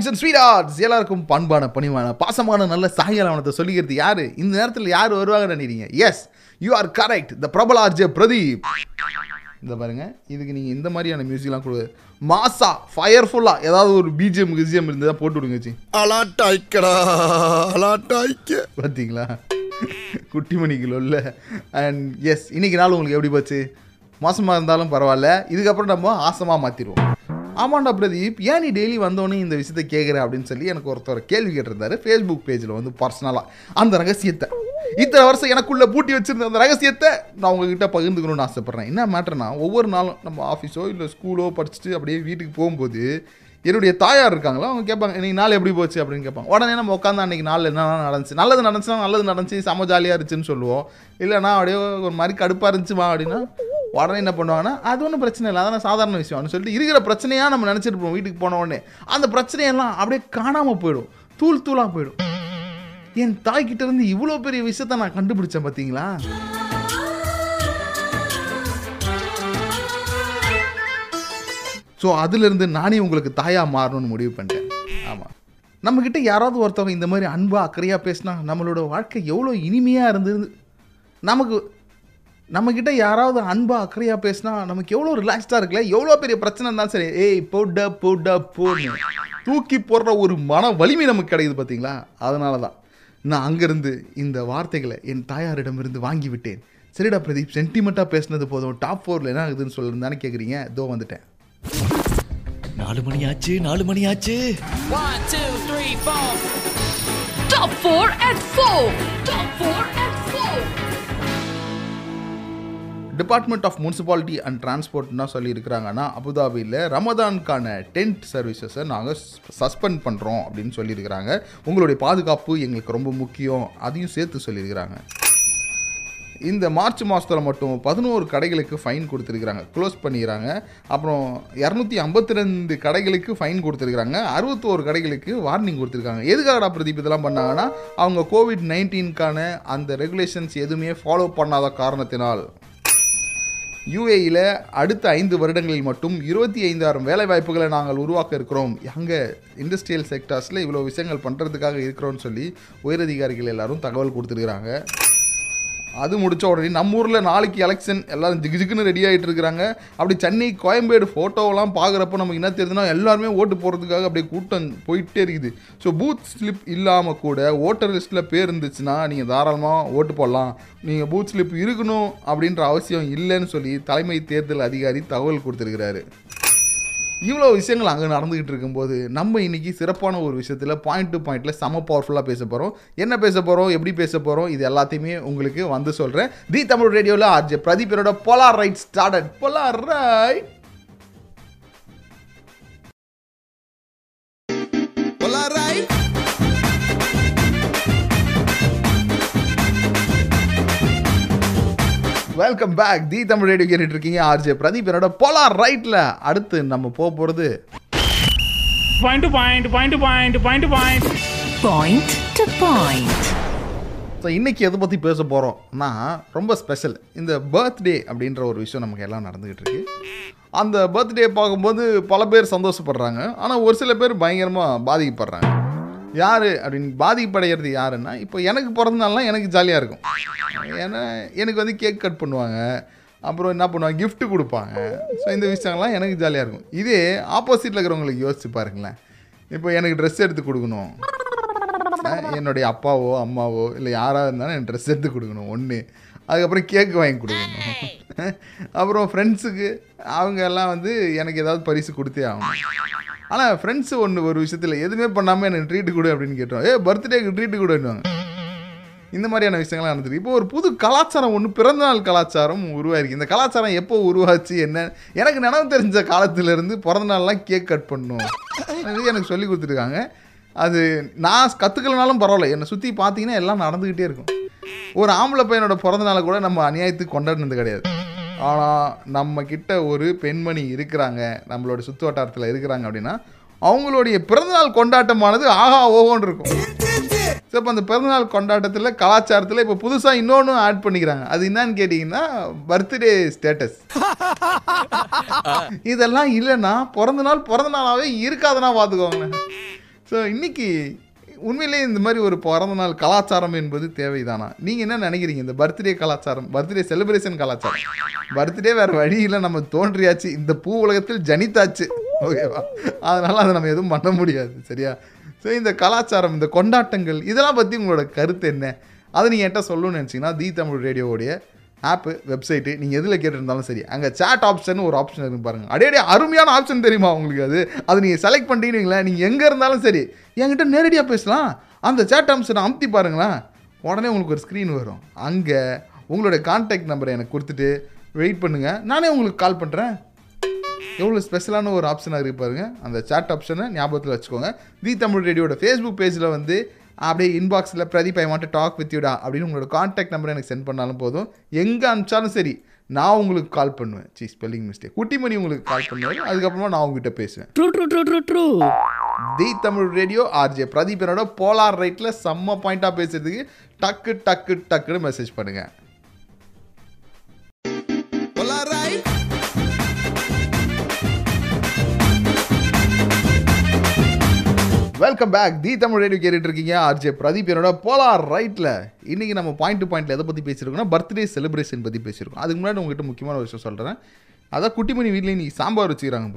Darlings and sweet arts எல்லாருக்கும் பண்பான பணிவான பாசமான நல்ல சாயங்காலவனத்தை சொல்லிக்கிறது யாரு? இந்த நேரத்தில் யார் வருவாங்கன்னு நினைக்கிறீங்க? Yes you are correct the பிரபல ஆர்ஜே பிரதீப் இந்த பாருங்க இதுக்கு நீங்கள் இந்த மாதிரியான மியூசிக்லாம் கொடு. மாசா ஃபயர்ஃபுல்லாக ஏதாவது ஒரு பிஜிஎம் கிஜிஎம் இருந்தால் போட்டு விடுங்க சி அலாட்டாய்க்கடா அலாட்டாய்க்க. பார்த்தீங்களா குட்டிமணிக்குள்ள இல்லை அண்ட் எஸ் இன்னைக்கு நாள் உங்களுக்கு எப்படி போச்சு? மோசமாக இருந்தாலும் பரவாயில்ல. இதுக்கப்புறம் நம்ம ஆசமாக மாற்றிடுவோம் ஆமாண்டா பிரதீப் ஏன் நீ டெய்லி வந்தோடனே இந்த விஷயத்தை கேட்குற அப்படின்னு சொல்லி எனக்கு ஒருத்தர் கேள்வி கேட்டிருந்தாரு. ஃபேஸ்புக் பேஜில் வந்து பர்சனலாக அந்த ரகசியத்தை. இத்தனை வருஷம் எனக்குள்ளே பூட்டி வச்சிருந்த அந்த ரகசியத்தை நான் உங்ககிட்ட பகிர்ந்துக்கணும்னு ஆசைப்பட்றேன். என்ன மேட்டர்னா ஒவ்வொரு நாளும் நம்ம ஆஃபீஸோ இல்லை ஸ்கூலோ படிச்சுட்டு அப்படியே வீட்டுக்கு போகும்போது என்னுடைய தாயார் இருக்காங்களா? அவங்க கேட்பாங்க இன்றைக்கி நாள் எப்படி போச்சு? அப்படின்னு கேட்பாங்க. உடனே நம்ம உட்காந்து அன்னைக்கு நாள் என்ன நடந்துச்சு? நல்லது நடந்துச்சுன்னா நல்லது நடந்துச்சு செம ஜாலியாக இருந்துச்சுன்னு சொல்லுவோம். இல்லைனா அப்படியே ஒரு மாதிரி கடுப்பாக இருந்துச்சுமா அப்படின்னா உடனே என்ன பண்ணுவாங்கன்னா அது ஒன்றும் பிரச்சனை இல்லை அதான் சாதாரண விஷயம்னு சொல்லிட்டு இருக்கிற பிரச்சனையாக நம்ம நினச்சிட்டு இருப்போம் வீட்டுக்கு போன உடனே. அந்த பிரச்சனையெல்லாம் அப்படியே காணாமல் போயிடும் தூள் தூளாக போயிடும். என் தாய்கிட்ட இருந்து இவ்வளோ பெரிய விஷயத்த நான் கண்டுபிடிச்சேன் பார்த்தீங்களா ஸோ அதுலேருந்து நானே உங்களுக்கு தாயாக மாறணும்னு முடிவு பண்ணிட்டேன். ஆமாம் நம்மக்கிட்ட யாராவது ஒருத்தவங்க இந்த மாதிரி அன்பாக அக்கறையாக பேசினா நம்மளோட வாழ்க்கை எவ்வளோ இனிமையாக இருந்து நமக்கு நம்மக்கிட்ட யாராவது அன்பா அக்கறையாக பேசினா நமக்கு எவ்வளோ ரிலாக்ஸ்டாக இருக்குல்ல? எவ்வளோ பெரிய பிரச்சனை இருந்தாலும் சரி ஏய் போட போட போன்னு தூக்கி போடுற ஒரு மன வலிமை நமக்கு கிடைக்குது பார்த்தீங்களா அதனால தான் நான் அங்கேருந்து இந்த வார்த்தைகளை என் தாயாரிடமிருந்து வாங்கி விட்டேன் சரிடா பிரதீப் சென்டிமெண்ட்டாக பேசினது போதும். டாப் ஃபோரில் என்ன ஆகுதுன்னு சொல்லுன்னு கேட்குறீங்க இதோ வந்துட்டேன். நாலு மணி ஆச்சு நாலு மணி ஆச்சு. One, two, three, four. Top 4 at 4. Top 4 at 4. Department of municipality and டிரான்ஸ்போர்ட்னா சொல்லியிருக்கிறாங்கன்னா அபுதாபியில் ரமதான்கான டென்ட் சர்வீசஸை நாங்கள் சஸ்பெண்ட் பண்ணுறோம் அப்படின்னு சொல்லியிருக்கிறாங்க. உங்களுடைய பாதுகாப்பு எங்களுக்கு ரொம்ப முக்கியம் அதையும் சேர்த்து சொல்லியிருக்கிறாங்க. இந்த மார்ச் மாதத்தில் மட்டும் பதினோரு கடைகளுக்கு ஃபைன் கொடுத்துருக்குறாங்க. க்ளோஸ் பண்ணிடுறாங்க. அப்புறம் இரநூத்தி ஐம்பத்தி ரெண்டு கடைகளுக்கு ஃபைன் கொடுத்துருக்குறாங்க. அறுபத்தோரு கடைகளுக்கு வார்னிங் கொடுத்துருக்காங்க. எதுக்காகடா பிரதீப் இதெல்லாம் பண்ணாங்கன்னா அவங்க கோவிட் நைன்டீனுக்கான அந்த ரெகுலேஷன்ஸ் எதுவுமே ஃபாலோ பண்ணாத காரணத்தினால். யூஏயில் அடுத்த ஐந்து வருடங்களில் மட்டும் இருபத்தி ஐந்தாயிரம் வேலைவாய்ப்புகளை நாங்கள் உருவாக்க இருக்கிறோம். அங்கே இண்டஸ்ட்ரியல் செக்டார்ஸில் இவ்வளோ விஷயங்கள் பண்ணுறதுக்காக இருக்கிறோம்னு சொல்லி உயரதிகாரிகள் எல்லாரும் தகவல் கொடுத்துருக்குறாங்க. அது முடித்த உடனே நம்ம ஊரில் நாளைக்கு எலெக்ஷன் எல்லோரும் ஜிகு ஜிகுன்னு ரெடி ஆகிட்டு இருக்கிறாங்க. அப்படி சென்னை கோயம்பேடு ஃபோட்டோவெல்லாம் பார்க்குறப்ப நமக்கு என்ன தெரியுதுன்னா எல்லாருமே ஓட்டு போகிறதுக்காக அப்படியே கூட்டம் போயிட்டே இருக்குது. ஸோ பூத் ஸ்லிப் இல்லாமல் கூட ஓட்டர் லிஸ்ட்டில் பேர் இருந்துச்சுன்னா நீங்கள் தாராளமாக ஓட்டு போடலாம். நீங்கள் பூத் ஸ்லிப் இருக்கணும் அப்படின்ற அவசியம் இல்லைன்னு சொல்லி தலைமை தேர்தல் அதிகாரி தகவல் கொடுத்துருக்கிறாரு. இவ்வளோ விஷயங்கள் அங்கே நடந்துக்கிட்டு இருக்கும்போது நம்ம இன்றைக்கி சிறப்பான ஒரு விஷயத்தில் பாயிண்ட் டு பாயிண்டில் செம பவர்ஃபுல்லாக பேச போகிறோம் என்ன பேச போகிறோம் எப்படி பேச போகிறோம் இது எல்லாத்தையுமே உங்களுக்கு வந்து சொல்கிறேன் தி தமிழ் ரேடியோவில் RJ பிரதீபரோட polar right started polar right welcome back the Tamil radio கேட்டுட்டு இருக்கீங்க. ஆர்ஜே பிரதீப் என்னோட பொலார் ரைட்டில் அடுத்து நம்ம போக போகிறது Point to point, point to point, point to point. Point to point. So இன்றைக்கி எதை பற்றி பேச போகிறோம்னா ரொம்ப ஸ்பெஷல் இந்த பர்த்டே அப்படின்ற ஒரு விஷயம் நமக்கு எல்லாம் நடந்துக்கிட்டு இருக்கு. அந்த பர்த்டே பார்க்கும்போது பல பேர் சந்தோஷப்படுறாங்க. ஆனால் ஒரு சில பேர் பயங்கரமாக பாதிக்கப்படுறாங்க. யார் அப்படின்னு பாதிப்படைகிறது யாருன்னா இப்போ எனக்கு பிறந்த நாள்லாம் எனக்கு ஜாலியாக இருக்கும். ஏன்னா எனக்கு வந்து கேக் கட் பண்ணுவாங்க. அப்புறம் என்ன பண்ணுவாங்க? கிஃப்ட்டு கொடுப்பாங்க. ஸோ இந்த விஷயங்கள்லாம் எனக்கு ஜாலியாக இருக்கும். இதே ஆப்போசிட்டில் இருக்கிறவங்களுக்கு யோசிச்சு பாருங்களேன். இப்போ எனக்கு ட்ரெஸ் எடுத்து கொடுக்கணும். என்னுடைய அப்பாவோ அம்மாவோ இல்லை யாராக இருந்தாலும் எனக்கு ட்ரெஸ் எடுத்து கொடுக்கணும் ஒன்று அதுக்கப்புறம் கேக் வாங்கி கொடுக்கணும். அப்புறம் ஃப்ரெண்ட்ஸுக்கு அவங்க எல்லாம் வந்து எனக்கு ஏதாவது பரிசு கொடுத்தே ஆகணும். ஆனால் ஃப்ரெண்ட்ஸு ஒன்று ஒரு விஷயத்தில் எதுவுமே பண்ணாமல் எனக்கு ட்ரீட்டு கொடு அப்படின்னு கேட்டோம் ஏ பர்த்டேக்கு ட்ரீட்டு கொடுவாங்க இந்த மாதிரியான விஷயங்கள்லாம் நடந்துருக்கு. இப்போ ஒரு புது கலாச்சாரம் ஒன்று பிறந்தநாள் கலாச்சாரம் உருவாயிருக்கு. இந்த கலாச்சாரம் எப்போ உருவாச்சு என்ன? எனக்கு நினைவு தெரிஞ்ச காலத்திலேருந்து பிறந்தநாள்லாம் கேக் கட் பண்ணும். எனக்கு சொல்லி கொடுத்துருக்காங்க. அது நான் கற்றுக்கலனாலும் பரவாயில்ல. என்னை சுற்றி பார்த்தீங்கன்னா எல்லாம் நடந்துக்கிட்டே இருக்கும். ஒரு ஆம்பளை பையனோட பிறந்தநாளை கூட நம்ம அநியாயத்துக்கு கொண்டாடினது கிடையாது. ஆனால் நம்ம கிட்ட ஒரு பெண்மணி இருக்கிறாங்க நம்மளோட சுற்று வட்டாரத்தில் இருக்கிறாங்க அப்படின்னா அவங்களுடைய பிறந்தநாள் கொண்டாட்டமானது ஆஹா ஓஹோன்னு இருக்கும். ஸோ இப்போ அந்த பிறந்தநாள் கொண்டாட்டத்தில் கலாச்சாரத்தில் இப்போ புதுசாக இன்னொன்று ஆட் பண்ணிக்கிறாங்க. அது என்னன்னு கேட்டிங்கன்னா பர்த்டே ஸ்டேட்டஸ் இதெல்லாம் இல்லைன்னா பிறந்த நாள் பிறந்த நாளாகவே இருக்காதுன்னா பார்த்துக்கோங்க ஸோ இன்னைக்கு உண்மையிலேயே இந்த மாதிரி ஒரு பிறந்த நாள் கலாச்சாரம் என்பது தேவைதானா? நீங்கள் என்ன நினைக்கிறீங்க? இந்த பர்த்டே கலாச்சாரம் பர்த்டே செலிப்ரேஷன் கலாச்சாரம். பர்த்டே வேறு வழியில் நம்ம தோன்றியாச்சு. இந்த பூ உலகத்தில் ஜனித்தாச்சு. ஓகேவா அதனால் அதை நம்ம எதுவும் பண்ண முடியாது. சரியா? ஸோ இந்த கலாச்சாரம் இந்த கொண்டாட்டங்கள் இதெல்லாம் பற்றி உங்களோட கருத்து என்ன? அதை நீங்கள் என்கிட்ட சொல்லணும்னு நினச்சிங்கன்னா தி தமிழ் ரேடியோவுடைய ஆப்பு வெப்சைட்டு நீங்கள் எதில் கேட்டிருந்தாலும் சரி அங்கே சேட் ஆப்ஷன் ஒரு ஆப்ஷன் இருக்கு பாருங்கள் அடே அடே அருமையான ஆப்ஷன் தெரியுமா உங்களுக்கு அது? அது நீங்கள் செலக்ட் பண்ணிட்டீங்களா நீங்கள் எங்கே இருந்தாலும் சரி என்கிட்ட நேரடியாக பேசலாம். அந்த சேட் ஆப்ஷனை அமுத்தி பாருங்களேன். உடனே உங்களுக்கு ஒரு ஸ்க்ரீன் வரும். அங்கே உங்களுடைய கான்டாக்ட் நம்பரை எனக்கு கொடுத்துட்டு வெயிட் பண்ணுங்கள் நானே உங்களுக்கு கால் பண்ணுறேன் எவ்வளோ ஸ்பெஷலான ஒரு ஆப்ஷனாக இருக்குது பாருங்கள் அந்த சேட் ஆப்ஷனை ஞாபகத்தில் வச்சுக்கோங்க. தி தமிழ் ரேடியோட ஃபேஸ்புக் பேஜில் வந்து அப்படியே இன்பாக்ஸில் Pradeep I want talk with யூடா அப்படின்னு உங்களோட கான்டாக்ட் நம்பர் எனக்கு சென்ட் பண்ணாலும் போதும். எங்கே அனுப்பிச்சாலும் சரி நான் உங்களுக்கு கால் பண்ணுவேன். சி ஸ்பெல்லிங் மிஸ்டேக் குட்டிமணி உங்களுக்கு கால் பண்ணுவேன் அதுக்கப்புறமா நான் உங்ககிட்ட பேசுவேன். Through through through through through the Tamil radio RJ Pradeep என்னோட போலார் ரைட்டில் செம்ம பாயிண்டாக பேசுறதுக்கு டக்கு டக்கு டக்குன்னு மெசேஜ் பண்ணுங்கள் welcome back the Tamil radio கேட்டுட்டு இருக்கீங்க. ஆர்ஜே பிரதீப் என்னோட போலார் ரைட்டில் இன்றைக்கி நம்ம பாயிண்ட் டு பாயிண்ட்ல எதை பற்றி பேசியிருக்கோம்னா பர்த்டே செலிப்ரேஷன் பற்றி பேசியிருக்கோம் அதுக்கு முன்னாடி உங்ககிட்ட முக்கியமான ஒரு விஷயம் சொல்கிறேன் அதான் குட்டிமணி வீட்டில் இன்னைக்கு சாம்பார் வச்சுக்கிறாங்க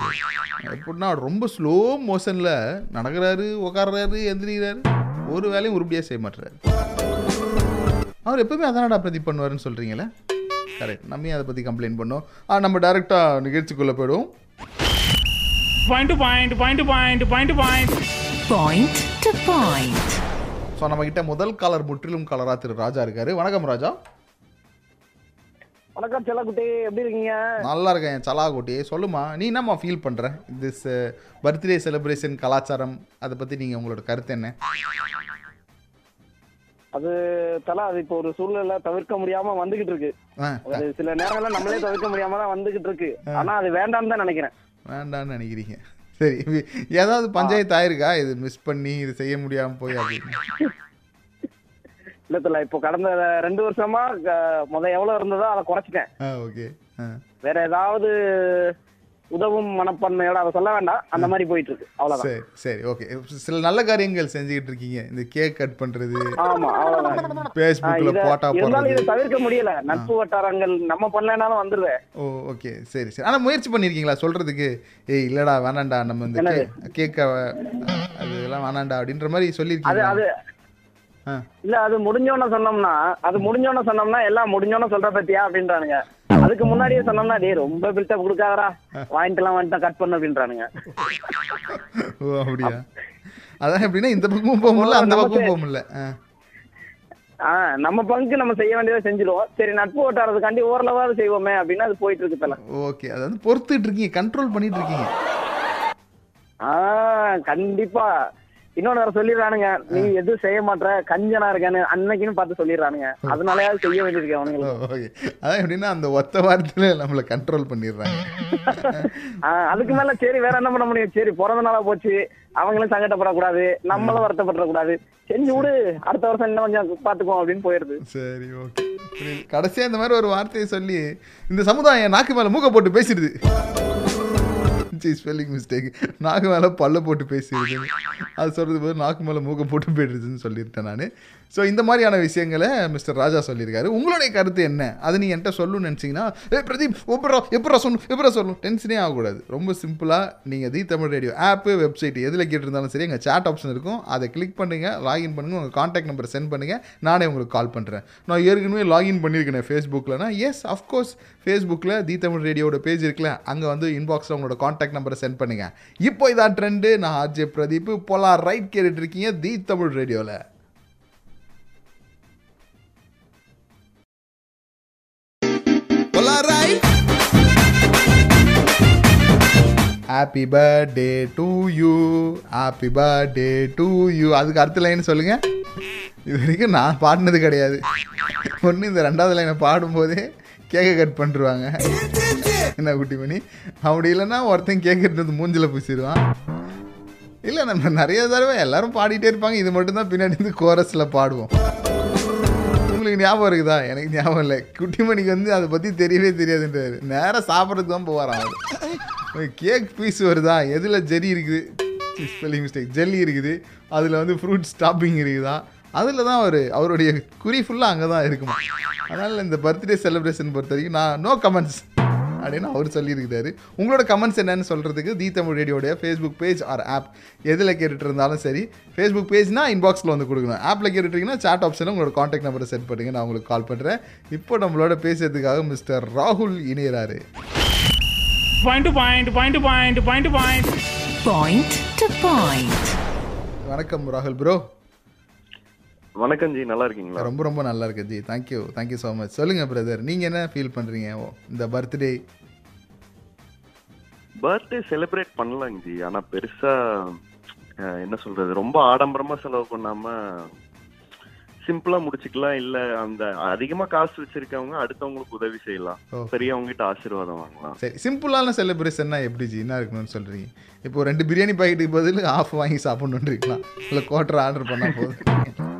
எப்படின்னா ரொம்ப ஸ்லோ மோஷனில் நடக்கிறாரு உட்கார்றாரு எந்திரிக்கிறாரு. ஒரு வேலையும் உருப்படியாக செய்ய மாட்டுறாரு அவர் எப்பவுமே அதானடா பிரதீப் பண்ணுவாருன்னு சொல்கிறீங்களே கரெக்ட் நம்ம அதை பற்றி கம்ப்ளைண்ட் பண்ணோம்? நம்ம டேரெக்டாக நிகழ்ச்சிக்குள்ளே போயிடுவோம். Point point point point point point point to point. Point to point. So நம்மக்கிட்ட முதல் காலர் முற்றிலும் கலரா திரு ராஜா இருக்காரு. வணக்கம் ராஜா. வணக்கம் செல்லக்குட்டி. எப்படி இருக்கீங்க? நல்லா இருக்கேன் என் சலாகுட்டி. சொல்லுமா நீ என்னம்மா ஃபீல் பண்ணுற திஸ் பர்த்டே செலிப்ரேஷன் கலாச்சாரம் அதை பற்றி நீங்கள் உங்களோட கருத்து என்ன? அது தல அது இப்போ ஒரு சூழ்நிலை தவிர்க்க முடியாம வந்துகிட்டு இருக்கு. சில நேரங்கள்ல நம்மளே தவிர்க்க முடியாம தான் வந்துகிட்டு இருக்கு. ஆனா அது வேண்டாம்னு தான் நினைக்கிறேன். வேண்டாம்னு நினைக்கிறீங்க. சரி ஏதாவது பஞ்சாயத்து ஆயிருக்கா? இது மிஸ் பண்ணி இது செய்ய முடியாமல் போய் அப்படின்னு. இல்ல தல இப்போ கடந்த ரெண்டு வருஷமா முத எவ்வளவு இருந்ததோ அதை குறைச்சிட்டேன். ஓகே வேற ஏதாவது உதவும் மனப்பான்மையோட அதை சொல்ல வேண்டாம். அந்த மாதிரி போயிட்டு இருக்கு அவ்வளவுதான். சரி சரி ஓகே சில நல்ல காரியங்கள் செஞ்சுக்கிட்டு இருக்கீங்க. இந்த கேக் கட் பண்ணுறது ஆமா அவ்வளவுதான். இத- போட்டா போடுறது. இதை தவிர்க்க முடியல. நட்பு வட்டாரங்கள் நம்ம பண்ணலனாலும் வந்துருவேன் ஓ ஓகே சரி சரி. ஆனால் முயற்சி பண்ணியிருக்கீங்களா சொல்கிறதுக்கு ஏய் இல்லைடா வேணாண்டா நம்ம இந்த? கேக்க அதெல்லாம் வேணாண்டா அப்படின்ற மாதிரி அது சொல்லியிருக்கீங்க அது இல்ல அது முடிஞ்சோன்னு சொன்னோம்னா அது முடிஞ்சோன்னு சொன்னோம்னா எல்லாம் முடிஞ்சோன்னு சொல்ற பத்தியா அப்படின்றானுங்க. அதுக்கு முன்னாடியே சொன்னோம்னா டேய் ரொம்ப பில்டப் கொடுக்காதடா. வாங்கிட்டுலாம் வந்துட்டு கட் பண்ணு அப்படின்றானுங்க. ஓ அப்படியா? அதான் எப்படின்னா இந்த பக்கமும் போக முடியல அந்த பக்கமும் போக முடியல. நம்ம பங்கு நம்ம செய்ய வேண்டியதை செஞ்சிருவோம் சரி நட்பு ஓட்டாரதுக்காண்டி ஓரளவாவது செய்வோமே அப்படின்னு அது போயிட்டு இருக்கு தல ஓகே அது வந்து பொறுத்துட்டு இருக்கீங்க கண்ட்ரோல் பண்ணிட்டு இருக்கீங்க. ஆஹ் கண்டிப்பா. இன்னொன்னு வேற சொல்லிடுறானுங்க. நீ எதுவும் செய்ய மாட்ற கஞ்சனா இருக்கேன்னு அன்னைக்குன்னு பார்த்து சொல்லிடுறானுங்க. அதனாலயாவது செய்ய வேண்டியிருக்கு அவனுங்களுக்கு. அதான் எப்படின்னா அந்த ஒத்த வாரத்தில் நம்மளை கண்ட்ரோல் பண்ணிடுறாங்க. அதுக்கு மேல சரி வேற என்ன பண்ண முடியும்? சரி பிறந்த நாளா போச்சு. அவங்களும் சங்கடப்படக்கூடாது. நம்மளும் வருத்தப்படக்கூடாது. செஞ்சு விடு. அடுத்த வருஷம் இன்னும் கொஞ்சம் பாத்துக்குவோம் அப்படின்னு போயிருது. சரி ஓகே. கடைசியாக இந்த மாதிரி ஒரு வார்த்தையை சொல்லி இந்த சமுதாயம் நாக்கு மேலே மூக்க போட்டு பேசிடுது. சி ஸ்பெல்லிங் மிஸ்டேக் நாக்கு மேலே பல்ல போட்டு பேசிடுது. அது சொல்கிறது போது நாக்கு மேலே மூக்க போட்டு போயிடுதுன்னு சொல்லியிருக்கேன் நான். ஸோ இந்த மாதிரியான விஷயங்களை மிஸ்டர் ராஜா சொல்லியிருக்காரு. உங்களுடைய கருத்து என்ன? அது நீங்கள் என்கிட்ட சொல்லணும்னு நினச்சிங்கன்னா ஏ பிரதீப் எப்படா எப்படா சொல்லணும் எப்படி சொல்லணும் டென்ஷனே ஆகக்கூடாது. ரொம்ப சிம்பிளாக நீங்கள் the Tamil radio app website எதில் கேட்டிருந்தாலும் சரி எங்கள் chat ஆப்ஷன் இருக்கும். அதை கிளிக் பண்ணுங்கள் லாகின் பண்ணுங்கள் உங்கள் காண்டாக்ட் நம்பர் சென்ட் பண்ணுங்கள் நானே உங்களுக்கு கால் பண்ணுறேன் நான் ஏற்கனவே லாகின் பண்ணியிருக்கேன் ஃபேஸ்புக்கில்னா எஸ் அஃப்கோர்ஸ் ஃபேஸ்புக்கில் தி தமிழ் ரேடியோட பேஜ் இருக்குல்ல அங்கே வந்து இன்பாக்ஸில் உங்களோட காண்டாக்ட் நம்பரை சென்ட் பண்ணுங்கள் இப்போ இதான் ட்ரெண்டு நான் ஆர்ஜே பிரதீப். போலாம் ரைட் கேட்டுட்டு இருக்கீங்க தி தமிழ் ரேடியோவில் happy birthday to you happy birthday to you அதுக்கு அடுத்த லைன் சொல்லுங்க. இது வரைக்கும் நான் பாடினது கிடையாது. ஒன்று இந்த ரெண்டாவது லைனை பாடும்போதே கேக்கை கட் பண்ணிருவாங்க. என்ன குட்டிமணி அப்படி இல்லைன்னா ஒருத்தன் கேட்குறது மூஞ்சில் பூசிடுவான். இல்லை நம்ம நிறைய தடவை எல்லாரும் பாடிட்டே இருப்பாங்க. இது மட்டும்தான் பின்னாடி இருந்து கோரஸில் பாடுவோம். உங்களுக்கு ஞாபகம் இருக்குதா? எனக்கு ஞாபகம் இல்லை. குட்டிமணிக்கு வந்து அதை பற்றி தெரியவே தெரியாதுன்றாரு. நேராக சாப்பிட்றதுக்கு தான் போவாராம் அவர். கேக் பீஸ் வருதா? எதில் ஜெரி இருக்குது? ஸ்பெல்லிங் மிஸ்டேக் ஜெல்லி இருக்குது. அதில் வந்து ஃப்ரூட் ஸ்டாப்பிங் இருக்குதா? அதில் தான் அவர் அவருடைய குறி ஃபுல்லாக அங்கே தான் இருக்குமா? அதனால் இந்த பர்த்டே செலிப்ரேஷன் பொறுத்த வரைக்கும் நான் நோ கமெண்ட்ஸ் அப்படின்னு அவர் சொல்லியிருக்கிறாரு. உங்களோட கமெண்ட்ஸ் என்னன்னு சொல்கிறதுக்கு தி தமிழ் ரேடியோடைய ஃபேஸ்புக் பேஜ் ஆர் ஆப் எதில் கேட்டுட்டு இருந்தாலும் சரி ஃபேஸ்புக் பேஜ்னா இன்பாக்ஸில் வந்து கொடுக்கணும். ஆப்பில் கேட்டுட்டீங்கன்னா சாட் ஆப்ஷனில் உங்களோட காண்டாக்ட் நம்பரை செட் பண்ணுங்க. நான் உங்களுக்கு கால் பண்ணுறேன் இப்போ நம்மளோட பேசுறதுக்காக மிஸ்டர் ராகுல் இணையறாரு. Point to point, point to point, point to point. Point to point. வணக்கம் ராகுல் ப்ரோ வணக்கம் ஜி நல்லா இருக்கீங்களா? ரொம்ப ரொம்ப நல்லா இருக்கு ji. Thank you thank you so much சொல்லுங்கள் பிரதர் நீங்கள் என்ன ஃபீல் பண்ணுறீங்க இந்த பர்த்டே பர்த்டே செலிப்ரேட் பண்ணலாங்க ஜி. ஆனா பெருசா என்ன சொல்றது? ரொம்ப ஆடம்பரமா செலவு பண்ணாம சிம்பிளா முடிச்சுக்கலாம். இல்ல அந்த அதிகமா காசு வச்சிருக்கவங்க அடுத்தவங்களுக்கு உதவி செய்யலாம். Okay. பெரியவங்க கிட்ட ஆசீர்வாதம் வாங்கலாம். சரி சிம்பிளான செலிப்ரேஷன்னா எப்படி ஜி? என்ன இருக்கணும்னு சொல்கிறீங்க இப்போ ரெண்டு பிரியாணி பாக்கெட்டுக்கு பதில் ஆஃப் வாங்கி சாப்பிட்ணுன்றீங்களா இல்லை குவார்டர் ஆர்டர் பண்ணால் போதும்.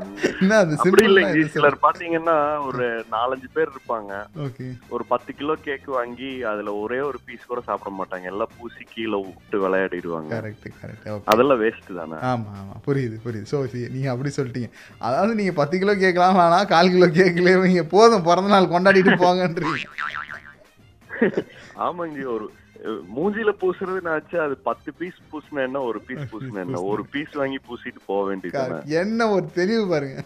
அப்படி இல்லைங்க சிலர் பாத்தீங்கன்னா ஒரு நாலஞ்சு பேர் இருப்பாங்க. ஓகே. ஒரு பத்து கிலோ கேக் வாங்கி அதுல ஒரே ஒரு பீஸ் கூட சாப்பிட மாட்டாங்க. எல்லாம் பூசி கீழே விட்டு விளையாடிடுவாங்க. அதெல்லாம் வேஸ்ட் தானே? ஆமாம் ஆமாம் புரியுது புரியுது. ஸோ நீங்கள் அப்படி சொல்லிட்டீங்க. அதாவது நீங்கள் பத்து கிலோ கேட்கலாம் வேணாம் கால் கிலோ கேட்கலே வைங்க போதும். பிறந்த நாள் கொண்டாடிட்டு போங்கன்றீங்க. ஆமாங்க ஒரு மூஞ்சில பூசுறதுன்னு ஆச்சு அது பத்து பீஸ் பூசின என்ன ஒரு பீஸ் பூசின என்ன? ஒரு பீஸ் வாங்கி பூசிட்டு போக வேண்டியது. என்ன ஒரு தெளிவு பாருங்க.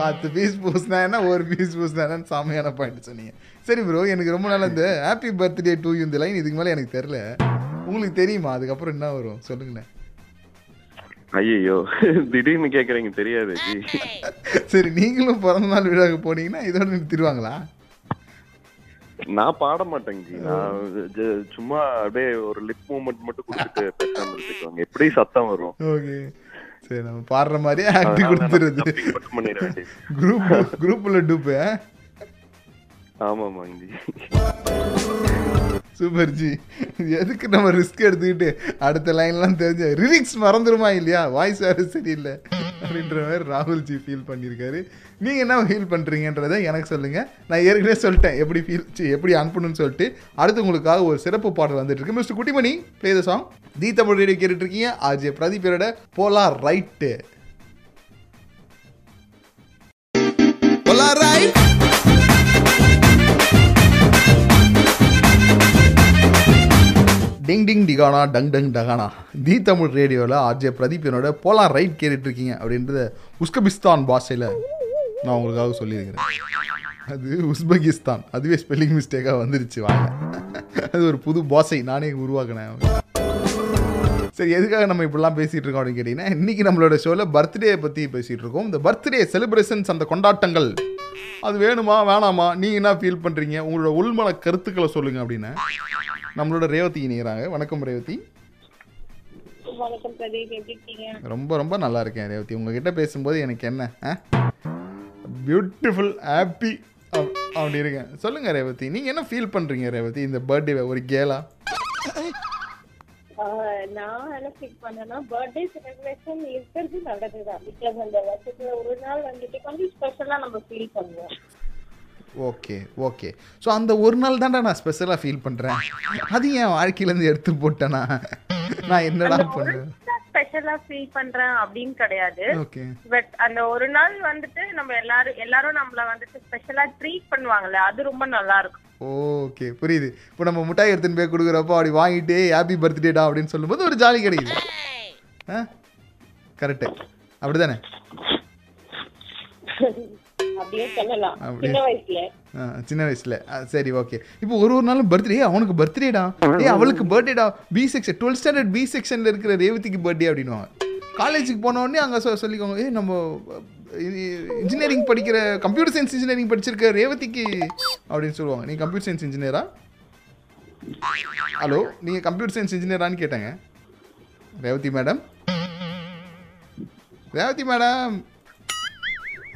பத்து பீஸ் பூசினா என்ன ஒரு பீஸ் பூசினா என்னன்னு செமையான பாயிண்ட் சொன்னீங்க. சரி ப்ரோ எனக்கு ரொம்ப நாள் இந்த ஹாப்பி பர்த்டே டூ இந்த லைன் இதுக்கு மேலே எனக்கு தெரில உங்களுக்கு தெரியுமா? அதுக்கப்புறம் என்ன வரும்? சொல்லுங்களேன். ஐயோ திடீர்னு கேக்குறீங்க தெரியாது. சரி நீங்களும் பிறந்த நாள் விழாவுக்கு போனீங்கன்னா இதோட நிறுத்திடுவாங்களா நான் பாட மாட்டேங்க நான் சும்மா அப்படியே ஒரு லிப் மூமெண்ட் மட்டும் கொடுத்துட்டு பேசாம இருந்துக்குவாங்க. எப்படி சத்தம் வரும்? ஓகே. சரி நம்ம பாடுற மாதிரியே ஆக்டி கொடுத்துருது. குரூப் குரூப்பில் டூப்பு ஆமாமாங்க. ஜி சூப்பர் ஜி. எதுக்கு நம்ம ரிஸ்க் எடுத்துக்கிட்டு அடுத்த லைன்லாம் தெரிஞ்ச ரிலிக்ஸ் மறந்துருமா இல்லையா? வாய்ஸ் வேறு சரியில்லை. அப்படின்ற மாதிரி ராகுல் ஜி ஃபீல் பண்ணியிருக்காரு. நீங்கள் என்ன ஃபீல் பண்ணுறீங்கன்றதை எனக்கு சொல்லுங்கள் நான் ஏற்கனவே சொல்லிட்டேன் எப்படி ஃபீல் எப்படி அனுப்பணும்னு சொல்லிட்டு. அடுத்து உங்களுக்காக ஒரு சிறப்பு பாடல் வந்துட்டு இருக்கு. Mister Kuttimani play the song the Tamil radio கேட்டுட்டு இருக்கீங்க ஆர்ஜே பிரதீபரோட போலா ரைட்டு டிங் டிங் டிகானா டங் டங் டகானா தி தமிழ் ரேடியோவில் ஆர்ஜே பிரதீப் என்னோட போலாம் ரைட் கேட்டுட்டு இருக்கீங்க அப்படின்றத உஸ்கபிஸ்தான் பாஷையில் நான் உங்களுக்காக சொல்லியிருக்கிறேன். அது உஸ்பெகிஸ்தான். அதுவே ஸ்பெல்லிங் மிஸ்டேக்காக வந்துருச்சு வாங்க. அது ஒரு புது பாஷை. நானே உருவாக்கினேன். சரி எதுக்காக நம்ம இப்படிலாம் பேசிகிட்டு இருக்கோம் அப்படின்னு கேட்டிங்கன்னா இன்றைக்கி நம்மளோட ஷோவில் பர்த்டே பற்றி பேசிகிட்டு இருக்கோம். இந்த பர்த்டே செலிப்ரேஷன்ஸ் அந்த கொண்டாட்டங்கள். அது வேணுமா வேணாமா? நீங்கள் என்ன ஃபீல் பண்ணுறீங்க உங்களோட உள்மன கருத்துக்களை சொல்லுங்கள் அப்படின்னு. நம்மளோட ரேவதி இணைகிறாங்க வணக்கம் ரேவதி. ரொம்ப ரொம்ப நல்லா இருக்கேன் ரேவதி. உங்ககிட்ட பேசும்போது எனக்கு என்ன பியூட்டிஃபுல் ஹாப்பி அப்படி இருக்கேன். சொல்லுங்கள் ரேவதி. நீங்கள் என்ன ஃபீல் பண்ணுறீங்க ரேவதி? இந்த பர்த்டே ஒரு கேலா நான் என்ன ஃபீல் பண்ணேன்னா பர்த்டே செலிப்ரேஷன் இருக்கிறது நல்லதுதான். பிகாஸ் அந்த வருஷத்துல ஒரு நாள் வந்துட்டு கொஞ்சம் ஸ்பெஷலா நம்ம ஃபீல் பண்ணுவோம். ஓகே ஓகே ஸோ அந்த ஒரு நாள் தான்டா நான் ஸ்பெஷலாக ஃபீல் பண்ணுறேன் அது என் வாழ்க்கையிலேருந்து எடுத்து போட்டேனா? நான் என்னடா பண்ணுறேன் ஸ்பெஷலா ஃபீல் பண்றேன் அப்படின்னு கிடையாது. ஓகே பட் அந்த ஒரு நாள் வந்துட்டு நம்ம எல்லாரும் எல்லாரும் நம்மள வந்துட்டு ஸ்பெஷலா ட்ரீட் பண்ணுவாங்கல்ல அது ரொம்ப நல்லா இருக்கும். ஓகே புரியுது. இப்போ நம்ம மிட்டாய் எடுத்துன்னு போய் கொடுக்குறப்போ அப்படி வாங்கிட்டு ஹாப்பி பர்த்டேடா அப்படின்னு சொல்லும்போது ஒரு ஜாலி கிடைக்குது. ஆ? கரெக்டு அப்படி சின்ன வயசுல. சரி ஓகே. இப்போ ஒரு ஒரு நாளும் பர்த்டே அவனுக்கு பர்த்டேடா ஏய் அவளுக்கு பர்த்டேடா B section twelfth standard B செக்ஷன்ல இருக்கிற ரேவதிக்கு பர்த்டே அப்படின்னுவாங்க. காலேஜுக்கு போன உடனே அங்கே சொல்லிக்கோங்க. ஏய் நம்ம இன்ஜினியரிங் படிக்கிற கம்ப்யூட்டர் சயின்ஸ் இன்ஜினியரிங் படிச்சிருக்க ரேவதிக்கு அப்படின்னு சொல்லுவாங்க. நீ கம்ப்யூட்டர் சயின்ஸ் இன்ஜினியரா ஹலோ நீங்கள் கம்ப்யூட்டர் சயின்ஸ் இன்ஜினியரான்னு கேட்டாங்க. ரேவதி மேடம் ரேவதி மேடம்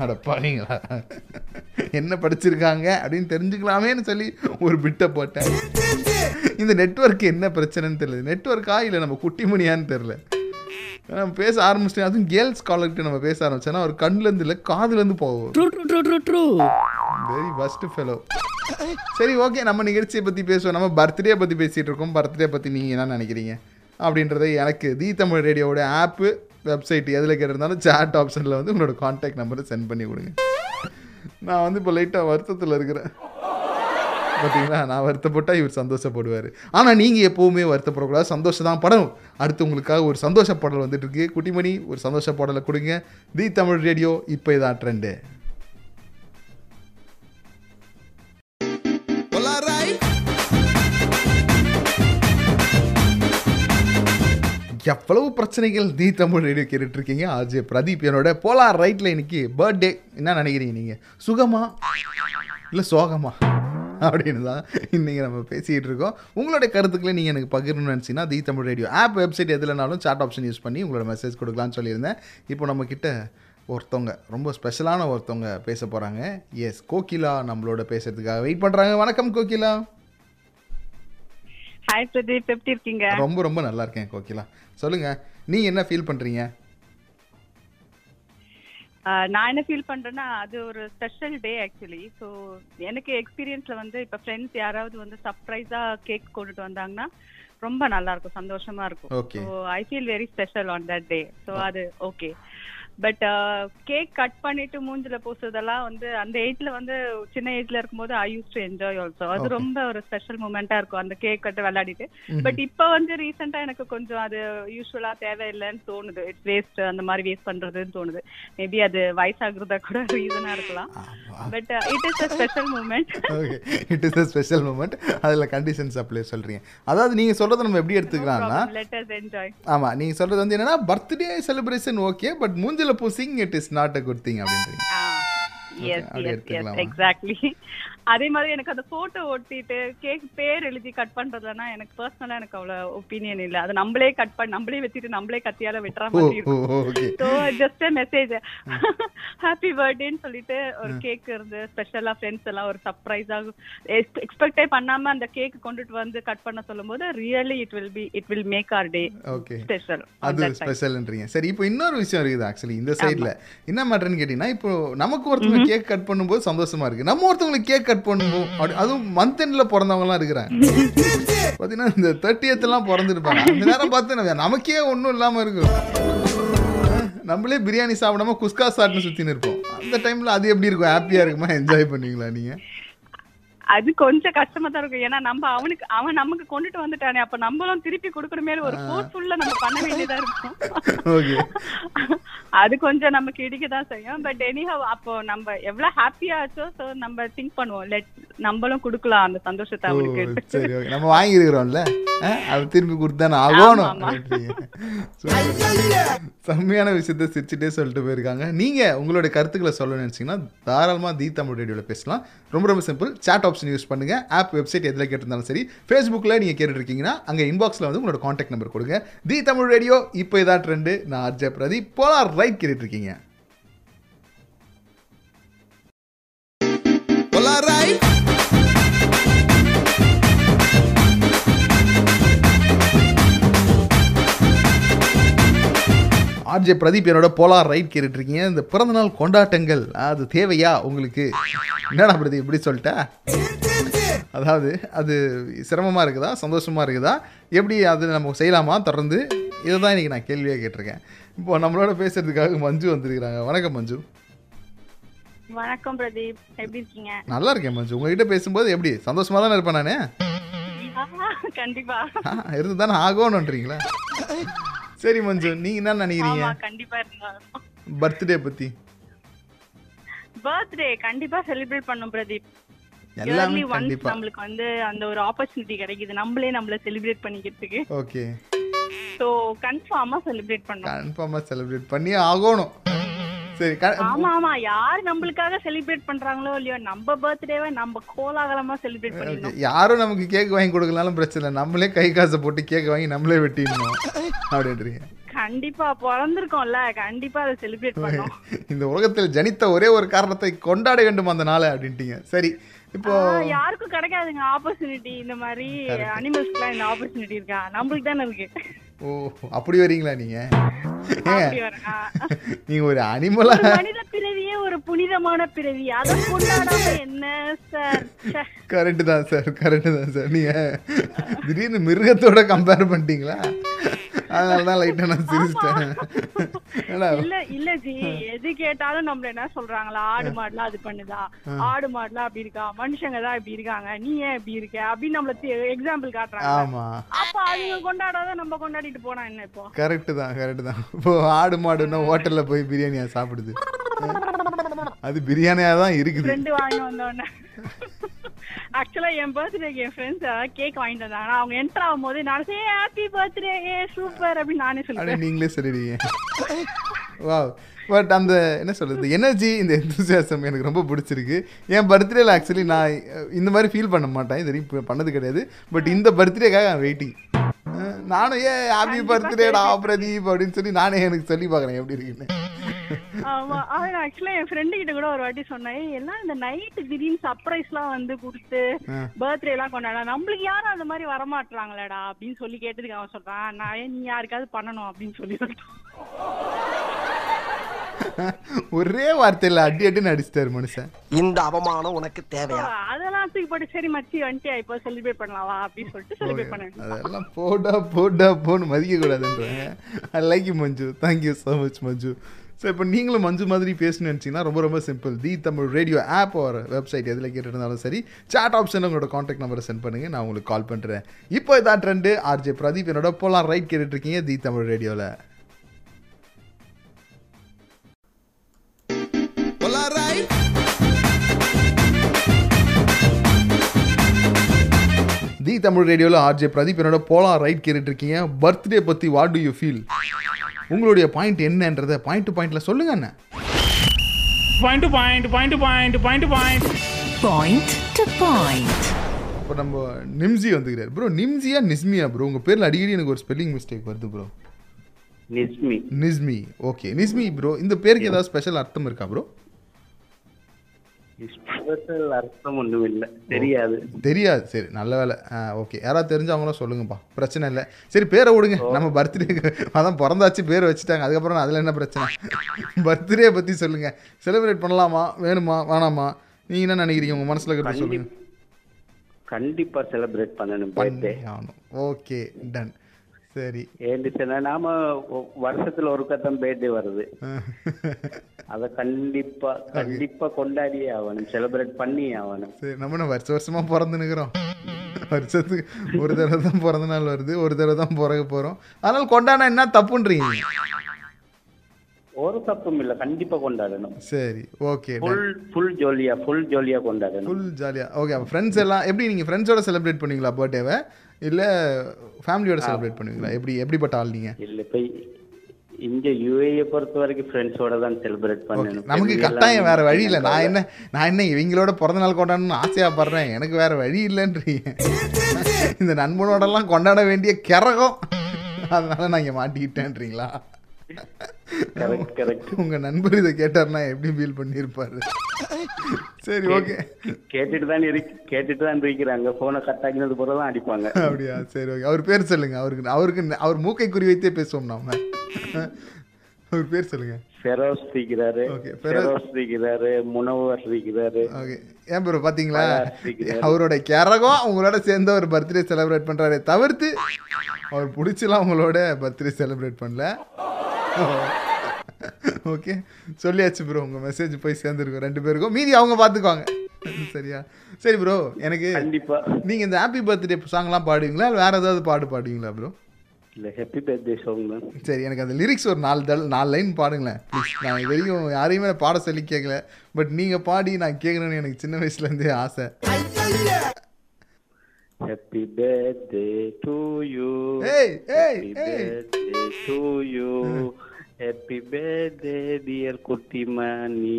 அடப்பாங்களா என்ன படிச்சிருக்காங்க அப்படின்னு தெரிஞ்சுக்கலாமேன்னு சொல்லி ஒரு பிட்டை போட்டேன். இந்த நெட்வொர்க் என்ன பிரச்சனைன்னு தெரியல. நெட்வொர்க்கா இல்லை நம்ம குட்டிமணியான்னு தெரில நம்ம பேச ஆரம்பிச்சிட்டேன். அதுவும் கேர்ள்ஸ் காலர்கிட்ட நம்ம பேச ஆரம்பிச்சோன்னா அவர் கண்ணுலேருந்து இல்லை காதுலேருந்து போவோம் வெரி ஃபஸ்ட்டு ஃபெலோ சரி ஓகே நம்ம நிகழ்ச்சியை பற்றி பேசுவோம். நம்ம பர்த்டே பற்றி பேசிகிட்டு இருக்கோம். பர்த்டே பற்றி நீங்கள் என்ன நினைக்கிறீங்க? அப்படின்றத எனக்கு தி தமிழ் ரேடியோவோட ஆப்பு வெப்சைட் எதில் கேட்டிருந்தாலும் சேட் ஆப்ஷனில் வந்து உங்களோட காண்டாக்ட் நம்பரை சென்ட் பண்ணி கொடுங்க. நான் வந்து இப்போ லைட்டாக வருத்தத்தில் இருக்கிறேன். பார்த்தீங்களா நான் வருத்தப்பட்டால் இவர் சந்தோஷப்படுவார். ஆனால் நீங்கள் எப்போவுமே வருத்தப்படக்கூடாது. சந்தோஷம் தான் படம் அடுத்து உங்களுக்காக ஒரு சந்தோஷ பாடல் வந்துட்டு இருக்கு. குட்டிமணி ஒரு சந்தோஷ பாடலை கொடுங்க. தி தமிழ் ரேடியோ இப்போ இதான் ட்ரெண்டு எவ்வளவு பிரச்சனைகள் தி தமிழ் ரேடியோ கேட்டுட்டு இருக்கீங்க ஆர்ஜே பிரதீப் என்னோட போலார் ரைட்டில் இன்னைக்கு பர்த்டே. என்ன நினைக்கிறீங்க நீங்கள் சுகமா? இல்லை சோகமா? அப்படின்னு தான் இன்றைக்கி நம்ம பேசிகிட்டு இருக்கோம் உங்களுடைய கருத்துக்களை நீங்கள் எனக்கு பகிரணும்னு நினச்சிங்கன்னா the Tamil radio app website எதுலனாலும் chat option use பண்ணி உங்களோட மெசேஜ் கொடுக்கலான்னு சொல்லியிருந்தேன். இப்போ நம்மக்கிட்ட ஒருத்தவங்க ரொம்ப ஸ்பெஷலான ஒருத்தவங்க பேச போகிறாங்க எஸ் கோகிலா நம்மளோட பேசுறதுக்காக வெயிட் பண்ணுறாங்க வணக்கம் கோகிலா. ஹாய் பிரதீப் எப்படி இருக்கீங்க. ரொம்ப ரொம்ப நல்லா இருக்கேன் கோகிலா. சொல்லுங்கள் நீங்கள் என்ன ஃபீல் பண்ணுறீங்க ஆஹ் நான் என்ன ஃபீல் பண்றேன்னா அது ஒரு ஸ்பெஷல் டே ஆக்சுவலி ஸோ எனக்கு எக்ஸ்பீரியன்ஸ்ல வந்து இப்போ ஃப்ரெண்ட்ஸ் யாராவது வந்து சர்ப்ரைஸா கேக் கொண்டுட்டு வந்தாங்கன்னா ரொம்ப நல்லா இருக்கும் சந்தோஷமா இருக்கும். So I feel very special on that day so அது ஓகே பட் கேக் கட் பண்ணிட்டு மூஞ்சில பூசுறதெல்லாம் வந்து அந்த ஏஜ்ல வந்து சின்ன ஏஜ்ல இருக்கும்போது I use to enjoy also அது. ரொம்ப ஒரு ஸ்பெஷல் மூமெண்டா இருக்கும் அந்த கேக் கட்டு விளையாடிட்டு. பட் இப்ப வந்து ரீசெண்டா எனக்கு கொஞ்சம் அது யூஸ்வலா தேவையில்லைன்னு தோணுது. இட்ஸ் வேஸ்ட் அந்த மாதிரி வேஸ்ட் பண்றதுன்னு தோணுது. மேபி அது வயசாகிறதா கூட ரீசனா இருக்கலாம். But it is a special moment it is a special moment அதில் கண்டிஷன்ஸ் அப்ளை சொல்கிறீங்க அதாவது நீங்கள் சொல்கிறத நம்ம எப்படி எடுத்துக்கலாம்னா லெட் அஸ் என்ஜாய் ஆமாம் நீங்கள் சொல்கிறது வந்து என்னன்னா பர்த்டே செலிப்ரேஷன் ஓகே பட் மூஞ்சில பூசிங் it is not a good thing அப்படின்றீங்க. Yes yes? எக்ஸாக்ட்லி அதே மாதிரி எனக்கு அந்த போட்டோ ஒட்டிட்டு கேக் பேர் எழுதி கட் பண்றதுனா எனக்கு பர்சனலா எனக்கு அவ்வளவு ஒப்பீனியன் இல்ல. அது நம்மளே கட் பண்ணி நம்மளே வச்சுட்டு நம்மளே கத்தியால வெட்டுற மாதிரி இருக்கும். ஜஸ்ட் மெசேஜ் ஹாப்பி பர்த்டேன்னு சொல்லிட்டு ஒரு கேக் இருந்து ஸ்பெஷலா ஃப்ரெண்ட்ஸ் எல்லாம் ஒரு சர்ப்ரைஸா எக்ஸ்பெக்டே பண்ணாம அந்த கேக் கொண்டுட்டு வந்து கட் பண்ண சொல்லும்போது really it will be it will make our day okay special அது ஸ்பெஷல்ன்றீங்க சரி இப்போ இன்னொரு விஷயம் இருக்குது ஆக்சுவலி இந்த சைடில் என்ன மேட்டர்னு கேட்டிங்கன்னா இப்போ நமக்கு ஒருத்தவங்க கேக் கட் பண்ணும்போது சந்தோஷமா இருக்கு. நம்ம ஒருத்தவங்களுக்கு கேக் கட் பண்ணும்போது அப்படி அதுவும் மந்த் எண்டில் பிறந்தவங்கலாம் இருக்கிறாங்க. பார்த்தீங்கன்னா இந்த தேர்ட்டியத்துலாம் பிறந்திருப்பாங்க. அந்த நேரம் பார்த்து நமக்கே ஒன்றும் இல்லாமல் இருக்கும். நம்மளே பிரியாணி சாப்பிடாம குஸ்கா சாட்னு சுற்றின்னு இருப்போம். அந்த டைமில் அது எப்படி இருக்கும்? ஹாப்பியாக இருக்குமா? என்ஜாய் பண்ணுவீங்களா நீங்கள் அது கொஞ்சம் கஷ்டமா தான் இருக்கும். ஏன்னா நம்ம அவனுக்கு அவன் நமக்கு கொண்டுட்டு வந்துட்டானே. அப்ப நம்மளும் திருப்பி கொடுக்கணுமே ஒரு ஃபோர்ஸ்ஃபுல்லா நம்ம பண்ண வேண்டியதா இருக்கும். அது கொஞ்சம் நமக்கு இடிக்க தான் செய்யும். பட் எனிஹவ் அப்போ நம்ம எவ்வளவு ஹாப்பியா ஆச்சோ ஸோ நம்ம திங்க் பண்ணுவோம். லெட் நம்மளும் கொடுக்கலாம் அந்த சந்தோஷத்தை அவனுக்கு. நம்ம வாங்கியிருக்கிறோம்ல? ஆ, அது திருப்பி கொடுத்தானே ஆகணும். செம்மையான விஷயத்த சிரிச்சுட்டே சொல்லிட்டு போயிருக்காங்க. நீங்க உங்களுடைய கருத்துக்களை சொல்ல நினைச்சீங்கன்னா தாராளமா தி தமிழ் ரேடியோவில் பேசலாம். ரொம்ப ரொம்ப சிம்பிள் சாட் ஆப்ஷன் யூஸ் பண்ணுங்க. ஆப் வெப்சைட் எதில் கேட்டிருந்தாலும் சரி. ஃபேஸ்புக்கில் நீங்கள் கேட்டுருக்கீங்கன்னா அங்கே இன்பாக்ஸில் வந்து உங்களோட காண்டாக்ட் நம்பர் கொடுங்க. தி தமிழ் ரேடியோ இப்போ இதான் ட்ரெண்டு நான் அர்ஜய் பிரதீப் போலார் ரைட் கேட்டுட்ருக்கீங்க. ஆர்ஜே பிரதீப் என்னோட போலார் ரைட் கேட்டுட்டு இருக்கீங்க இந்த பிறந்தநாள் கொண்டாட்டங்கள் அது தேவையா உங்களுக்கு? என்னடா பிரதீப் இப்படி சொல்லிட்ட? அதாவது அது சிரமமாக இருக்குதா? சந்தோஷமாக இருக்குதா? எப்படி அது நம்ம செய்யலாமா? தொடர்ந்து இதை தான் இன்றைக்கி நான் கேள்வியாக கேட்டிருக்கேன். இப்போ நம்மளோட பேசுறதுக்காக மஞ்சு வந்திருக்கிறாங்க. வணக்கம் மஞ்சு. வணக்கம் பிரதீப். எப்படி இருக்கீங்க? நல்லா இருக்கேன் மஞ்சு. உங்ககிட்ட பேசும்போது எப்படி? சந்தோஷமாக தானே இருப்பேன் நான்? கண்டிப்பா. இருந்து தானே ஆகணுன்றீங்களா சரி மஞ்சு நீங்கள் என்ன நினைக்கிறீங்க? கண்டிப்பா இருந்தாலும் பர்த்டே பற்றி பர்த்டே கண்டிப்பா செலிப்ரேட் பண்ணும் பிரதீப். எல்லாமே கண்டிப்பாக நம்மளுக்கு வந்து அந்த ஒரு ஆப்பர்ச்சுனிட்டி கிடைக்குது. நம்மளே நம்மள செலிப்ரேட் பண்ணிக்கிறதுக்கு. ஓகே சோ கன்ஃபார்மா செலிப்ரேட் பண்ணோம். கன்ஃபார்மாக செலிப்ரேட் பண்ணி ஆகணும். சரி ஆமா ஆமா. யார் நம்மளுக்காக செலிப்ரேட் பண்றாங்களோ இல்லையோ நம்ம பர்த்டேவை நம்ம கோலாகலமா செலிப்ரேட். பண்ணிடணும். யாரும் நமக்கு கேக் வாங்கி கொடுக்கலனாலும் பிரச்சனை இல்லை. நம்மளே கை காசை போட்டு கேக் வாங்கி நம்மளே வெட்டிடணும். அப்படின்றீங்க. கண்டிப்பா பிறந்திருக்கோம்ல. கண்டிப்பா அதை செலிப்ரேட் பண்ணோம் இந்த உலகத்தில் ஜனித்த ஒரே ஒரு காரணத்தை கொண்டாட வேண்டும் அந்த நாளை அப்படின்ட்டீங்க. சரி இப்போ யாருக்கும் கிடைக்காதுங்க. ஆப்பர்ச்சுனிட்டி இந்த மாதிரி அனிமல்ஸ்க்குலாம் இந்த ஆப்பர்ச்சுனிட்டி இருக்கா? நம்மளுக்கு தானே இருக்கு. ஓ அப்படி வரீங்களா நீங்க. நீங்க ஒரு அனிமலா பிறவியே ஒரு புனிதமான பிறவி. அதை கொண்டாடாம என்ன சார். கரெக்டு தான் சார் கரெக்டு தான் சார் நீங்க திடீர்னு மிருகத்தோட கம்பேர் பண்ணிட்டீங்களா? அதனால தான் லைட்டாக நான் சிரிச்சிட்டேன். இல்ல இல்ல ஜி. எது கேட்டாலும் நம்மள என்ன சொல்றாங்களா? ஆடு மாடுலாம் அது பண்ணுதா? ஆடு மாடுலாம் அப்படி இருக்கா? மனுஷங்க தான் இப்படி இருக்காங்க. நீ ஏன் இப்படி இருக்க? அப்படின்னு நம்மள எக்ஸாம்பிள் காட்டுறாங்க. அப்ப அதுங்க கொண்டாடாத நம்ம கொண்டாடிட்டு போனா என்ன இப்போ? கரெக்டு தான் கரெக்டு தான். இப்போ ஆடு மாடுன்னா ஹோட்டலில் போய் பிரியாணியா சாப்பிடுது. அது பிரியாணியாக தான் இருக்குது. ஃப்ரெண்டு வாங்கி வந்தோடனே ஆக்சுவலா என் பர்த்டேக்கு என் ஃப்ரெண்ட்ஸ் கேக் வாங்கிட்டு வந்தாங்க. அவங்க என்டர் ஆகும் போது நான் சே ஹாப்பி பர்த்டே ஏ சூப்பர் அப்படின்னு நானே சொல்லுவேன். நீங்களே சொல்லிடுவீங்க. வா பட் அந்த என்ன சொல்கிறது எனர்ஜி இந்த எந்தூசியாசம் எனக்கு ரொம்ப பிடிச்சிருக்கு. என் பர்த்டேல ஆக்சுவலி நான் இந்த மாதிரி ஃபீல் பண்ண மாட்டேன். இது வரைக்கும் பண்ணது கிடையாது. பட் இந்த பர்த்டேக்காக நான் வெயிட்டிங் நானும் ஏ ஹாப்பி பர்த்டேடா பிரதீப் அப்படின்னு சொல்லி நானே எனக்கு சொல்லி பார்க்குறேன். எப்படி இருக்குன்னு. அவன் ஆக்சுவலா என் ஃப்ரெண்டு கிட்ட கூட ஒரு வாட்டி சொன்னேன் "ஏய், எல்லாம் இந்த நைட் திடீர்னு சர்ப்ரைஸ் எல்லாம் வந்து கொடுத்து பர்த்டே எல்லாம் கொண்டாட நம்மளுக்கு யாரும் அந்த மாதிரி வரமாட்டாங்களேடா அப்படின்னு சொல்லி கேட்டதுக்கு அவன் சொல்றான் நான் ஏன் நீ யாருக்காவது பண்ணணும் அப்படின்னு சொல்லி ஒரே வார்த்தையில் அடி அடின்னு அடிச்சிட்டாரு மனுஷன். இந்த அவமானம் உனக்கு தேவையா? அதெல்லாம் தூக்கி போட்டு சரி மச்சி வந்துட்டு இப்போ செலிப்ரேட் பண்ணலாம்? வா அப்படின்னு சொல்லிட்டு செலிப்ரேட் பண்ணேன் அதெல்லாம் போடா போடா போன்னு மதிக்க கூடாதுன்றாங்க I like you Manju thank you so much Manju. So இப்போ நீங்களும் மஞ்சு மாதிரி பேசணும்னு நினச்சிங்கன்னா ரொம்ப ரொம்ப simple the Tamil radio app ஒரு வெப்சைட் எதில் கேட்டுருந்தாலும் சரி சாட் ஆப்ஷனில் உங்களோட காண்டாக்ட் நம்பரை சென்ட் பண்ணுங்கள் நான் உங்களுக்கு கால் பண்ணுறேன் இப்போ இதான் ட்ரெண்டு ஆர்ஜே பிரதீப் என்னோட போலாம் ரைட் கேட்டுட்ருக்கீங்க தி தமிழ் ரேடியோவில் தி தமிழ் ரேடியோவில் ஆர்ஜே பிரதீப் என்னோட போலாம் ரைட் கேட்டுட்ருக்கீங்க. பர்த்டே பற்றி வாட் டு யூ ஃபீல் உங்களுடைய பாயிண்ட் என்னன்றதை பாயிண்ட் டு பாயிண்டில் சொல்லுங்க Point to point, point to point, point to point. Point to point. இப்போ நம்ம நிம்ஸி வந்துக்கிறார். ப்ரோ நிம்ஸியா நிஸ்மியா ப்ரோ உங்கள் பேரில் அடிக்கடி எனக்கு ஒரு ஸ்பெல்லிங் மிஸ்டேக் வருது bro Nismi. Nismi. Okay Nismi bro இந்த பேருக்கு ஏதாவது ஸ்பெஷல் அர்த்தம் இருக்கா ப்ரோ அர்த்தம் இல்ல தெரியாது. தெரியாது. சரி நல்ல வேலை. ஓகே யாராவது தெரிஞ்சவங்களும் சொல்லுங்கப்பா. பிரச்சனை இல்லை. சரி பேரை விடுங்க. நம்ம பர்த்டேக்கு அதான் பிறந்தாச்சு பேர் வச்சுட்டாங்க. அதுக்கப்புறம் அதில் என்ன பிரச்சனை? பர்த்டே பற்றி சொல்லுங்கள் செலிப்ரேட் பண்ணலாமா? வேணுமா? வேணாமா? நீங்கள் என்ன நினைக்கிறீங்க? உங்கள் மனசில் இருக்கிறத சொல்லுங்கள் கண்டிப்பா செலிப்ரேட் பண்ணணும் பர்த்டே. ஆகணும். ஓகே டன் சரி. ஏன்னுச்சுன்னா நாம வருஷத்துல ஒரு கத்தம் பர்த்டே வருது. அத கண்டிப்பா கண்டிப்பா கொண்டாடியே ஆகணும். செலிப்ரேட் பண்ணி ஆகணும். சரி நம்ம வருஷ வருஷமாக பிறந்து நிற்கிறோம் வருஷத்துக்கு ஒரு தடவை தான் பிறந்த நாள் வருது ஒரு தடவை தான் பிறகு போகிறோம் அதனால் கொண்டாட என்ன தப்புன்றீங்க? ஒரு தப்பும் இல்ல கண்டிப்பா கொண்டாடணும். சரி ஓகே. ஃபுல் ஃபுல் ஜோலியா ஃபுல் ஜோலியா கொண்டாடணும். ஃபுல் ஜாலியாக ஓகே ஃப்ரெண்ட்ஸ் எல்லாம் எப்படி நீங்கள் ஃப்ரெண்ட்ஸோட செலிப்ரேட் பண்ணுவீங்களா பர்த்டேவை இல்லை ஃபேமிலியோட செலிப்ரேட் பண்ணுவீங்களா? எப்படி எப்படிப்பட்ட ஆள் நீங்கள் இல்ல இப்ப இங்க யுஏஏ பொறுத்த வரைக்கும் ஃப்ரெண்ட்ஸோட தான் செலிப்ரேட் பண்ணணும். நமக்கு கட்டாயம் எல்லாம் வேற வழி இல்லை. நான் என்ன நான் என்ன இவங்களோட பிறந்த நாள் கொண்டாடணும்னு ஆசையாக படுறேன் எனக்கு வேற வழி இல்லைன்றீங்க. இந்த நண்பனோடலாம் கொண்டாட வேண்டிய கிறகம் அதனால நான் இங்கே மாட்டிக்கிட்டேன்றீங்களா? கரெக்ட் கரெக்ட் உங்க நண்பர் இதை கேட்டார்னா எப்படி ஃபீல் பண்ணியிருப்பாரு? சரி ஓகே கேட்டுட்டு தான் இருக்கு கேட்டுட்டு தான் இருக்கிறாங்க. போனை கட் ஆகினது பிறகு தான் அடிப்பாங்க. அப்படியா? சரி ஓகே அவர் பேர் சொல்லுங்க. அவருக்கு அவருக்கு அவர் மூக்கை குறி வைத்தே பேசுவோம் நாம. அவர் பேர் சொல்லுங்க. ஃபெரோஸ் இருக்கிறாரு ஃபெரோஸ். இருக்கிறாரு முனவர் இருக்கிறாரு ஓகே ஏன் ப்ரோ இருக்கிறாரு. அவரோட கிறகம் உங்களோட சேர்ந்து அவர் பர்த்டே செலிப்ரேட் பண்ணுறாரு தவிர்த்து அவர் பிடிச்சலாம் உங்களோட பர்த்டே செலிப்ரேட் பண்ணல. ஓகே சொல்லியாச்சு ப்ரோ உங்கள் மெசேஜ் போய் சேர்ந்துருக்கோம் ரெண்டு பேருக்கும். மீதி அவங்க பார்த்துக்குவாங்க சரியா? சரி ப்ரோ எனக்கு கண்டிப்பா. நீங்கள் இந்த ஹாப்பி பர்த்டே சாங்லாம் பாடுவீங்களா? இல்லை வேறு ஏதாவது பாடு பாடுவீங்களா ப்ரோ இல்ல ஹாப்பி பர்த்டே சாங் தான். சரி எனக்கு அந்த லிரிக்ஸ் ஒரு நாலு தல் நாலு லைன் பாடுங்களேன். நான் இது வரைக்கும் யாரையுமே பாட சொல்லி கேட்கல பட் நீங்கள் பாடி நான் கேட்கணும்னு எனக்கு சின்ன வயசுலேருந்தே ஆசை. ஹாப்பி பர்த்டே டு யூ ஏய், ஏய், ஹாப்பி ஏய். Birthday to you happy birthday dear Kuttimani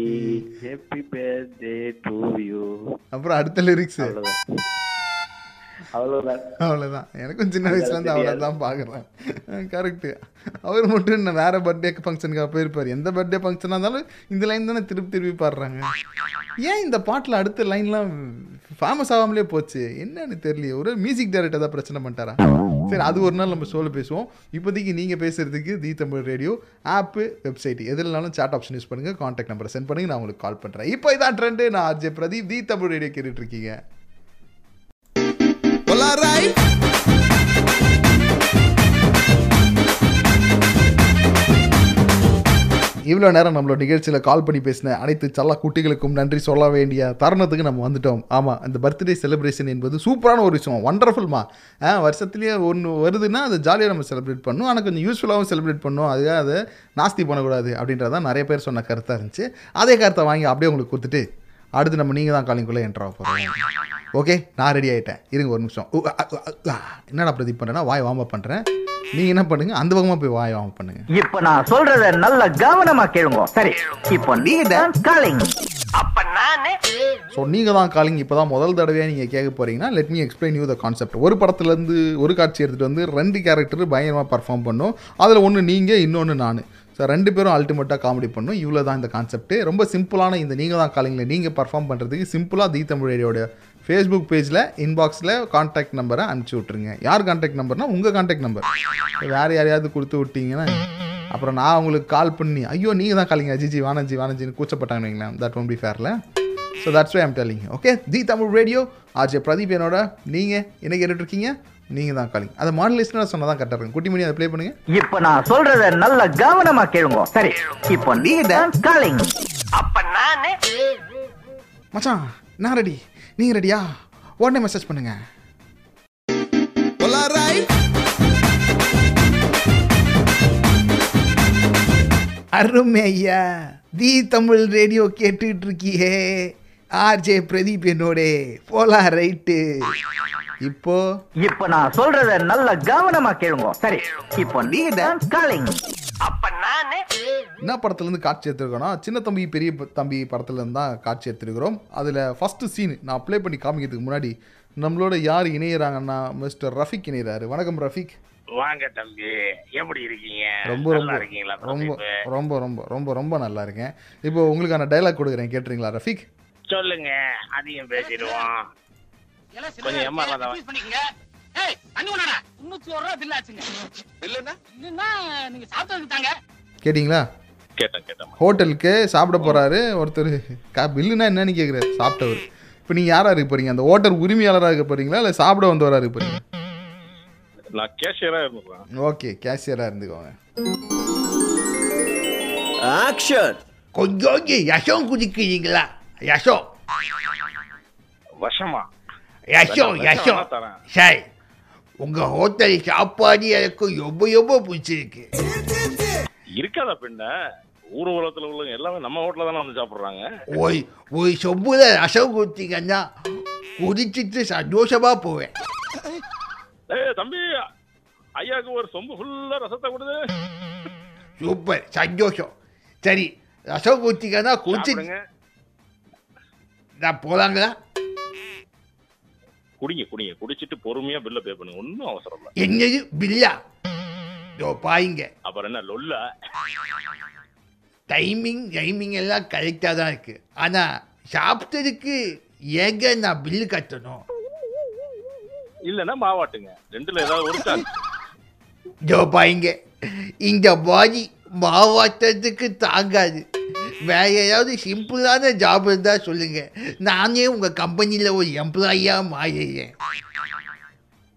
happy birthday to you அப்புறம் அடுத்த லிரிக்ஸ் அவ்வளவுதான். அவ்வளவுதான். அவ்வளோதான் எனக்கும் சின்ன வயசுலேருந்து அவ்வளோதான் பார்க்குறேன். கரெக்டு அவர் மட்டும் என்ன வேறு பர்த்டே ஃபங்க்ஷனுக்காக போயிருப்பார். எந்த பர்த்டே ஃபங்க்ஷனாக இருந்தாலும் இந்த லைன் தானே திருப்பி திருப்பி பாடுறாங்க. ஏன் இந்த பாட்டில் அடுத்த லைன்லாம் ஃபேமஸ் ஆகாமலே போச்சு? என்னன்னு தெரியலையே. ஒரு மியூசிக் டைரக்டர் ஏதாவது பிரச்சனை பண்ணிட்டாரா? சரி அது ஒரு நாள் நம்ம ஷோவில் பேசுவோம். இப்போதைக்கு நீங்கள் பேசுகிறதுக்கு the Tamil radio app website எதுலனாலும் chat option use பண்ணுங்கள் காண்டாக்ட் நம்பரை சென்ட் பண்ணுங்க. நான் உங்களுக்கு கால் பண்ணுறேன் இப்போ இதான் ட்ரெண்டு நான் அஜய் பிரதீப் தி தமிழ் ரேடியோ கேட்டுட்டு இவ்வளோ நேரம் நம்மளோட நிகழ்ச்சியில் கால் பண்ணி பேசின அனைத்து சல்லா குட்டிகளுக்கும் நன்றி சொல்ல வேண்டிய தருணத்துக்கு நம்ம வந்துட்டோம். ஆமாம் அந்த பர்த்டே செலிப்ரேஷன் என்பது சூப்பரான ஒரு விஷயம். வண்டர்ஃபுல்மா ஆ வருஷத்துலேயே ஒன்று வருதுன்னா அது ஜாலியாக நம்ம செலிப்ரேட் பண்ணணும் ஆனால் கொஞ்சம் யூஸ்ஃபுல்லாகவும் செலிப்ரேட் பண்ணணும் அதுக்காக அதை நாஸ்தி பண்ணக்கூடாது அப்படின்றதான் நிறைய பேர் சொன்ன கருத்தாக இருந்துச்சு. அதே கருத்தை வாங்கி அப்படியே உங்களுக்கு கொடுத்துட்டு அடுத்து நம்ம நீங்கள் தான் காலிங்குள்ளே என்ட்ரு போகிறோம் ஓகே நான் ரெடி ஆகிட்டேன் இருங்க ஒரு நிமிஷம். என்னடா பிரதீப் பண்ணுறேன்னா வாய் வார்ம் அப் பண்ணுறேன் நீங்கள் என்ன பண்ணுங்க அந்த பக்கமாக போய் வாய் வார்ம் பண்ணுங்க. இப்ப நான் சொல்றத நல்ல கவனமா கேளுங்க. சரி இப்போ நீங்க தான் காலிங். அப்ப நானு ஸோ நீங்கள் தான் காலிங். இப்போ தான் முதல் தடவையாக நீங்கள் கேட்க போகிறீங்கன்னா let me explain you the concept ஒரு படத்துலேருந்து ஒரு காட்சி எடுத்துகிட்டு வந்து ரெண்டு கேரக்டர் பயங்கரமாக பர்ஃபார்ம் பண்ணும். அதில் ஒன்று நீங்கள் இன்னொன்று நான். ஸோ ரெண்டு பேரும் அல்டிமேட்டாக காமெடி பண்ணும். இவ்வளோ தான் இந்த கான்செப்ட்டு ரொம்ப சிம்பிளான இந்த நீங்கள் தான் காலிங்கில் நீங்கள் பர்ஃபார்ம் பண்ணுறதுக்கு சிம்பிளாக தி தமிழ் ரேடியோட ஃபேஸ்புக் பேஜில் இன்பாக்ஸில் கான்டாக்ட் நம்பரை அனுப்பிச்சி விட்ருங்க யார் கான்டாக்ட் நம்பர்னா உங்கள் கான்டாக்ட் நம்பர் வேறு யாரையாவது கொடுத்து விட்டீங்கன்னா அப்புறம் நான் உங்களுக்கு கால் பண்ணி ஐயோ நீங்கள் தான் காலிங்க அஜிஜி வானஜி வானஜின்னு கூச்சப்பட்டாங்கன்னு வைங்களேன். That one B ஃபேரில் so that's why I'm telling okay the Tamil radio RJ Pradeep என்னோட நீங்கள் என்ன கேட்டுட்ருக்கீங்க நீங்கள் தான் காலிங் அதை மாடலேஷனாக சொன்னால் தான் கரெக்டாக இருக்கும். குட்டி மணி அதை ப்ளே பண்ணுங்க. இப்ப நான் சொல்றத நல்ல கவனமா கேளுங்க. சரி இப்போ நீங்க தான் காலிங் அப்ப நானு? மச்சான் நான் ரெடி நீங்கள் ரெடியா உடனே மெசேஜ் பண்ணுங்க. அருமை ஐயா தி தமிழ் ரேடியோ கேட்டுட்டு இருக்கியே. ஆர்ஜே பிரதீப் என்னோட போலாம் ரைட்டு. இப்போ? இப்ப நான் சொல்றத நல்ல கவனமா கேளுங்க. சரி இப்போ நீங்க தான் காலிங் அப்ப நானு என்ன படத்துலேருந்து காட்சி எடுத்துருக்கோம்னா சின்ன தம்பி பெரிய தம்பி படத்துலேருந்து தான் காட்சி எடுத்துருக்கிறோம். அதில் ஃபஸ்ட்டு சீன் நான் ப்ளே பண்ணி காமிக்கிறதுக்கு முன்னாடி நம்மளோட யார் இணையிறாங்கன்னா மிஸ்டர் ரஃபிக் இணையிறாரு. வணக்கம் ரஃபிக். வாங்க தம்பி எப்படி இருக்கீங்க? ரொம்ப ரொம்ப நல்லா இருக்கீங்களா ரொம்ப? ரொம்ப ரொம்ப ரொம்ப ரொம்ப நல்லா இருக்கேன். இப்போ உங்களுக்கான டைலாக் கொடுக்குறேன் கேட்டுறீங்களா ரஃபிக்? சொல்லுங்க. அதையும் பேசிடுவோம். கொஞ்சம் ஏமாறலாம் தான் பண்ணிக்கங்க. ஏய் அண்ணி உடனே முன்னூத்தி ஒரு ரூபா பில் ஆச்சுங்க. பில்லுன்னா பில்லுன்னா நீங்க சாப்பிட்டதுக்கு தாங்க. கேட்டிங்களா? கேட்டேன் கேட்டேன் ஹோட்டலுக்கு சாப்பிட போகிறாரு ஒருத்தர். கா பில்லுனா என்னன்னு கேட்குறாரு சாப்பிட்டவர். இப்போ நீங்கள் யாராக இருக்க போறீங்க? அந்த ஹோட்டல் உரிமையாளராக இருக்க போறீங்களா? இல்லை சாப்பிட வந்தவராக இருக்க போறீங்க? நான் கேஷியரா இருந்துக்கலாம் ஓகே கேஷியராக இருந்துக்கோங்க. ஆக்ஷன் கொஞ்சம் யசம் குதிக்கிறீங்களா வேணா, யசம் வேணா தரேன். சார் உங்கள் ஹோட்டல் சாப்பாடு எனக்கு ரொம்ப ரொம்ப பிடிச்சிருக்கு இருக்காதா பின்ன ஊர் உலகத்துல உள்ளவங்க எல்லாமே நம்ம ஹோட்டல்ல தானே வந்து சாப்பிடுறாங்க. ஒரு ஒரு சொம்புல ரசம் கொடுத்தீங்கன்னா குடிச்சிட்டு சந்தோஷமா போவேன். ஏய் தம்பி ஐயாக்கு ஒரு சொம்பு ஃபுல்லா ரசத்தை கொடுது சூப்பர் சந்தோஷம். சரி ரசம் கொடுத்தீங்கன்னா குடிச்சு சாப்பிடுங்க. நான் போலாங்களா? குடிங்க குடிங்க. குடிச்சிட்டு பொறுமையா பில்ல பே பண்ணுங்க. ஒன்றும் அவசரம் இல்லை. என்னது பில்லா இதோ பாருங்க அப்புறம் என்ன லொல்ல? டைமிங் டைமிங் எல்லாம் கரெக்டாக தான் இருக்கு. ஆனால் சாப்பிட்டதுக்கு ஏங்க நான் பில்லு கட்டணும்? இல்லைன்னா மாவாட்டுங்க. ரெண்டுல ஏதாவது ஒரு சான்ஸ் இதோ பாருங்க இந்த பாடி மாவாட்டத்துக்கு தாங்காது. வேற ஏதாவது சிம்பிளான ஜாப் இருந்தால் சொல்லுங்க. நானே உங்கள் கம்பெனியில் ஒரு எம்ப்ளாயியாக மாறிடுறேன்.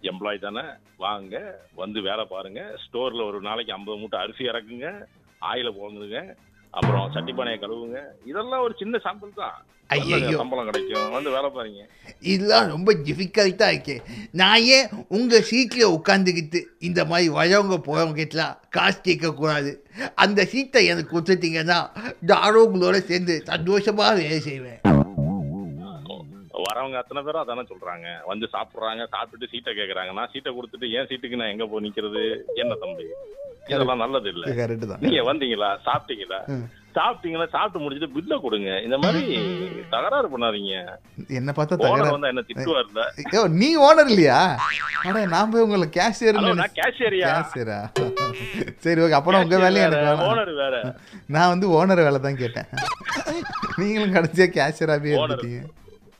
எம்ப்ளாய் தானே? வாங்க வந்து வேலை பாருங்க. ஸ்டோர்ல ஒரு நாளைக்கு ஐம்பது மூட்டை அரிசி இறக்குங்க. ஆயில போங்குங்க அப்புறம் சட்டி பானையை கழுவுங்க. இதெல்லாம் ஒரு சின்ன சாம்பிள் தான். ஐயையோ. சம்பளம் கிடைக்கும். வந்து வேலை பாருங்க. இதெல்லாம் ரொம்ப டிஃபிகல்ட்டாக இருக்கு. நான் ஏன் உங்கள் சீட்டில் உட்காந்துக்கிட்டு இந்த மாதிரி வரவங்க போகிறவங்ககிட்டலாம் காசு கேட்கக்கூடாது? அந்த சீட்டை எனக்கு கொடுத்துட்டீங்கன்னா நானும் உங்களோட சேர்ந்து சந்தோஷமாக வேலை செய்வேன். வரவங்க அத்தனை பேரும் அதானே சொல்றாங்க. வந்து சாப்பிடுறாங்க சாப்பிட்டுட்டு சீட்டை கேக்குறாங்க. நான் சீட்டை கொடுத்துட்டு ஏன் சீட்டுக்கு நான் எங்க போய் நிக்கிறது? என்ன தம்பி? இதெல்லாம் நல்லது இல்ல கரெக்டு தான். நீங்க வந்தீங்களா? சாப்பிட்டீங்களா? சாப்பிட்டீங்களா? சாப்பிட்டு முடிச்சிட்டு பில்ல கொடுங்க. இந்த மாதிரி தகராறு பண்ணாதீங்க. என்ன பார்த்தா தகராறு. வந்து என்ன திட்டுவார்ல ஐயோ நீ ஓனர் இல்லையா? அட நான் போய் உங்களை கேஷியர் நான் cashier-யா? கேஷியரா சரி ஓகே அப்புறம் உங்க வேலையை எனக்கு. ஓனர் வேற. நான் வந்து ஓனர் வேலை தான் கேட்டேன். நீங்களும் கடைசியா கேஷியராகவே Owner.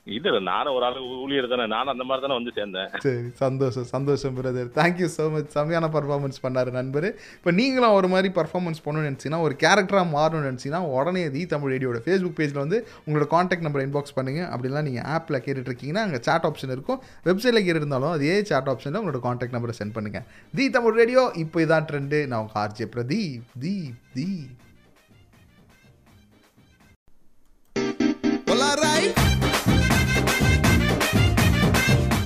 இல்ல இது நானும் ஒரு ஆளு ஊழியர் தானே. நானும் அந்த மாதிரி தானே வந்து சேர்ந்தேன். சரி சந்தோஷம் சந்தோஷம் brother thank you so much செம்மையான பர்ஃபார்மன்ஸ் பண்ணார் நண்பர். இப்போ நீங்களும் ஒரு மாதிரி பர்ஃபார்மன்ஸ் பண்ணணும்னு நினச்சிங்கன்னா ஒரு கேரக்டராக மாறணும்னு நினச்சிங்கன்னா உடனே தி தமிழ் ரேடியோட ஃபேஸ்புக் பேஜில் வந்து உங்களோட காண்டாக்ட் நம்பர் இன்பாக்ஸ் பண்ணுங்கள் அப்படிலாம் நீங்கள் ஆப்பில் கேட்டுட்ருக்கீங்கன்னா அங்கே சாட் ஆப்ஷன் இருக்கும். வெப்சைட்டில் கேட்டு இருந்தாலும் அதே சாட் ஆப்ஷனில் உங்களோட காண்டாக்ட் நம்பரை சென்ட் பண்ணுங்கள் தி தமிழ் ரேடியோ இப்போ இதான் ட்ரெண்டு நான் உங்கள் RJ Pradeep. Deep Deep.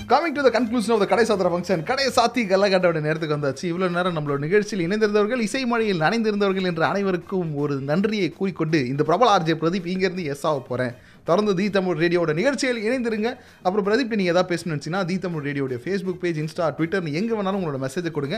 Coming to the conclusion of the கடை சாத்திர ஃபங்க்ஷன் கடை சாத்தி கல்லகட்டோட நேரத்துக்கு வந்தாச்சு. இவ்வளோ நேரம் நம்மளோட நிகழ்ச்சியில் இணைந்திருந்தவர்கள் இசை மழையில் நனைந்திருந்தவர்கள் என்ற அனைவருக்கும் ஒரு நன்றியை கூறிக்கொண்டு இந்த பிரபல ஆர்ஜே பிரதீப் இங்கேருந்து எஸ் ஆக போகிறேன் தொடர்ந்து தி தமிழ் ரேடியோட நிகழ்ச்சியில் இணைந்திருங்க. அப்புறம் பிரதீப் நீங்கள் எதாவது பேசணும்னு நினச்சிங்கன்னா தி தமிழ் ரேடியோடைய ஃபேஸ்புக் பேஜ் இன்ஸ்டா ட்விட்டர் எங்கே வேணாலும் உங்களோட மெசேஜை கொடுங்க.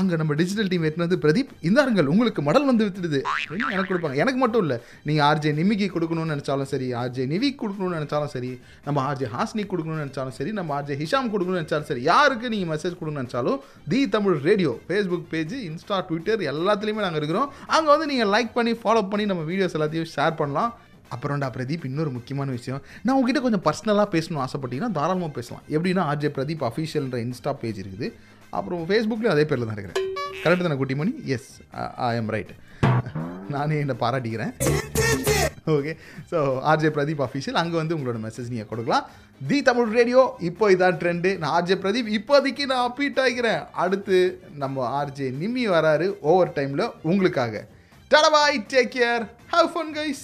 அங்கே நம்ம டிஜிட்டல் டீம் எடுத்துனது பிரதீப். இந்தாருங்கள் உங்களுக்கு மடல் வந்து வித்துடுது. அப்படின்னு எனக்கு கொடுப்பாங்க? எனக்கு மட்டும் இல்லை. நீங்கள் ஆர்ஜே நிமிக்கு கொடுக்கணும்னு நினச்சாலும் சரி ஆர்ஜே நிவி கொடுக்கணும்னு நினச்சாலும் சரி நம்ம ஆர்ஜே ஹாஸ்னி கொடுக்கணும்னு நினச்சாலும் சரி நம்ம ஆர்ஜே ஹிஷாம் கொடுக்கணும்னு நினச்சாலும் சரி யாருக்கு நீங்கள் மெசேஜ் கொடுக்கணும்னு நினச்சாலும் the Tamil radio Facebook page Insta Twitter எல்லாத்துலேயுமே நாங்கள் இருக்கிறோம். அங்கே வந்து நீங்கள் லைக் பண்ணி ஃபாலோ பண்ணி நம்ம வீடியோஸ் எல்லாத்தையும் ஷேர் பண்ணலாம். அப்புறம்டா பிரதீப் இன்னொரு முக்கியமான விஷயம். நான் உங்ககிட்ட கொஞ்சம் பர்சனலாக பேசணும்னு ஆசைப்பட்டீங்கன்னா தாராளமாக பேசலாம். எப்படின்னா ஆர்ஜே பிரதீப் அஃபீஷியல்ன்ற இன்ஸ்டா பேஜ் இருக்குது. அப்புறம் ஃபேஸ்புக்லேயும் அதே பேரில் தான் இருக்கிறேன். கரெக்டு தானே Kuttimani yes I am right நானே என்னை பாராட்டிக்கிறேன். Okay so RJ Pradeep official அங்கே வந்து உங்களோட மெசேஜ் நீங்கள் கொடுக்கலாம். தி தமிழ் ரேடியோ இப்போ இதான் ட்ரெண்டு நான் ஆர்ஜே பிரதீப் இப்போதைக்கு நான் அப்பீட் ஆகிக்கிறேன் அடுத்து நம்ம ஆர்ஜே நிம்மி வராரு ஓவர் டைமில் உங்களுக்காக டடபாய் take care have fun guys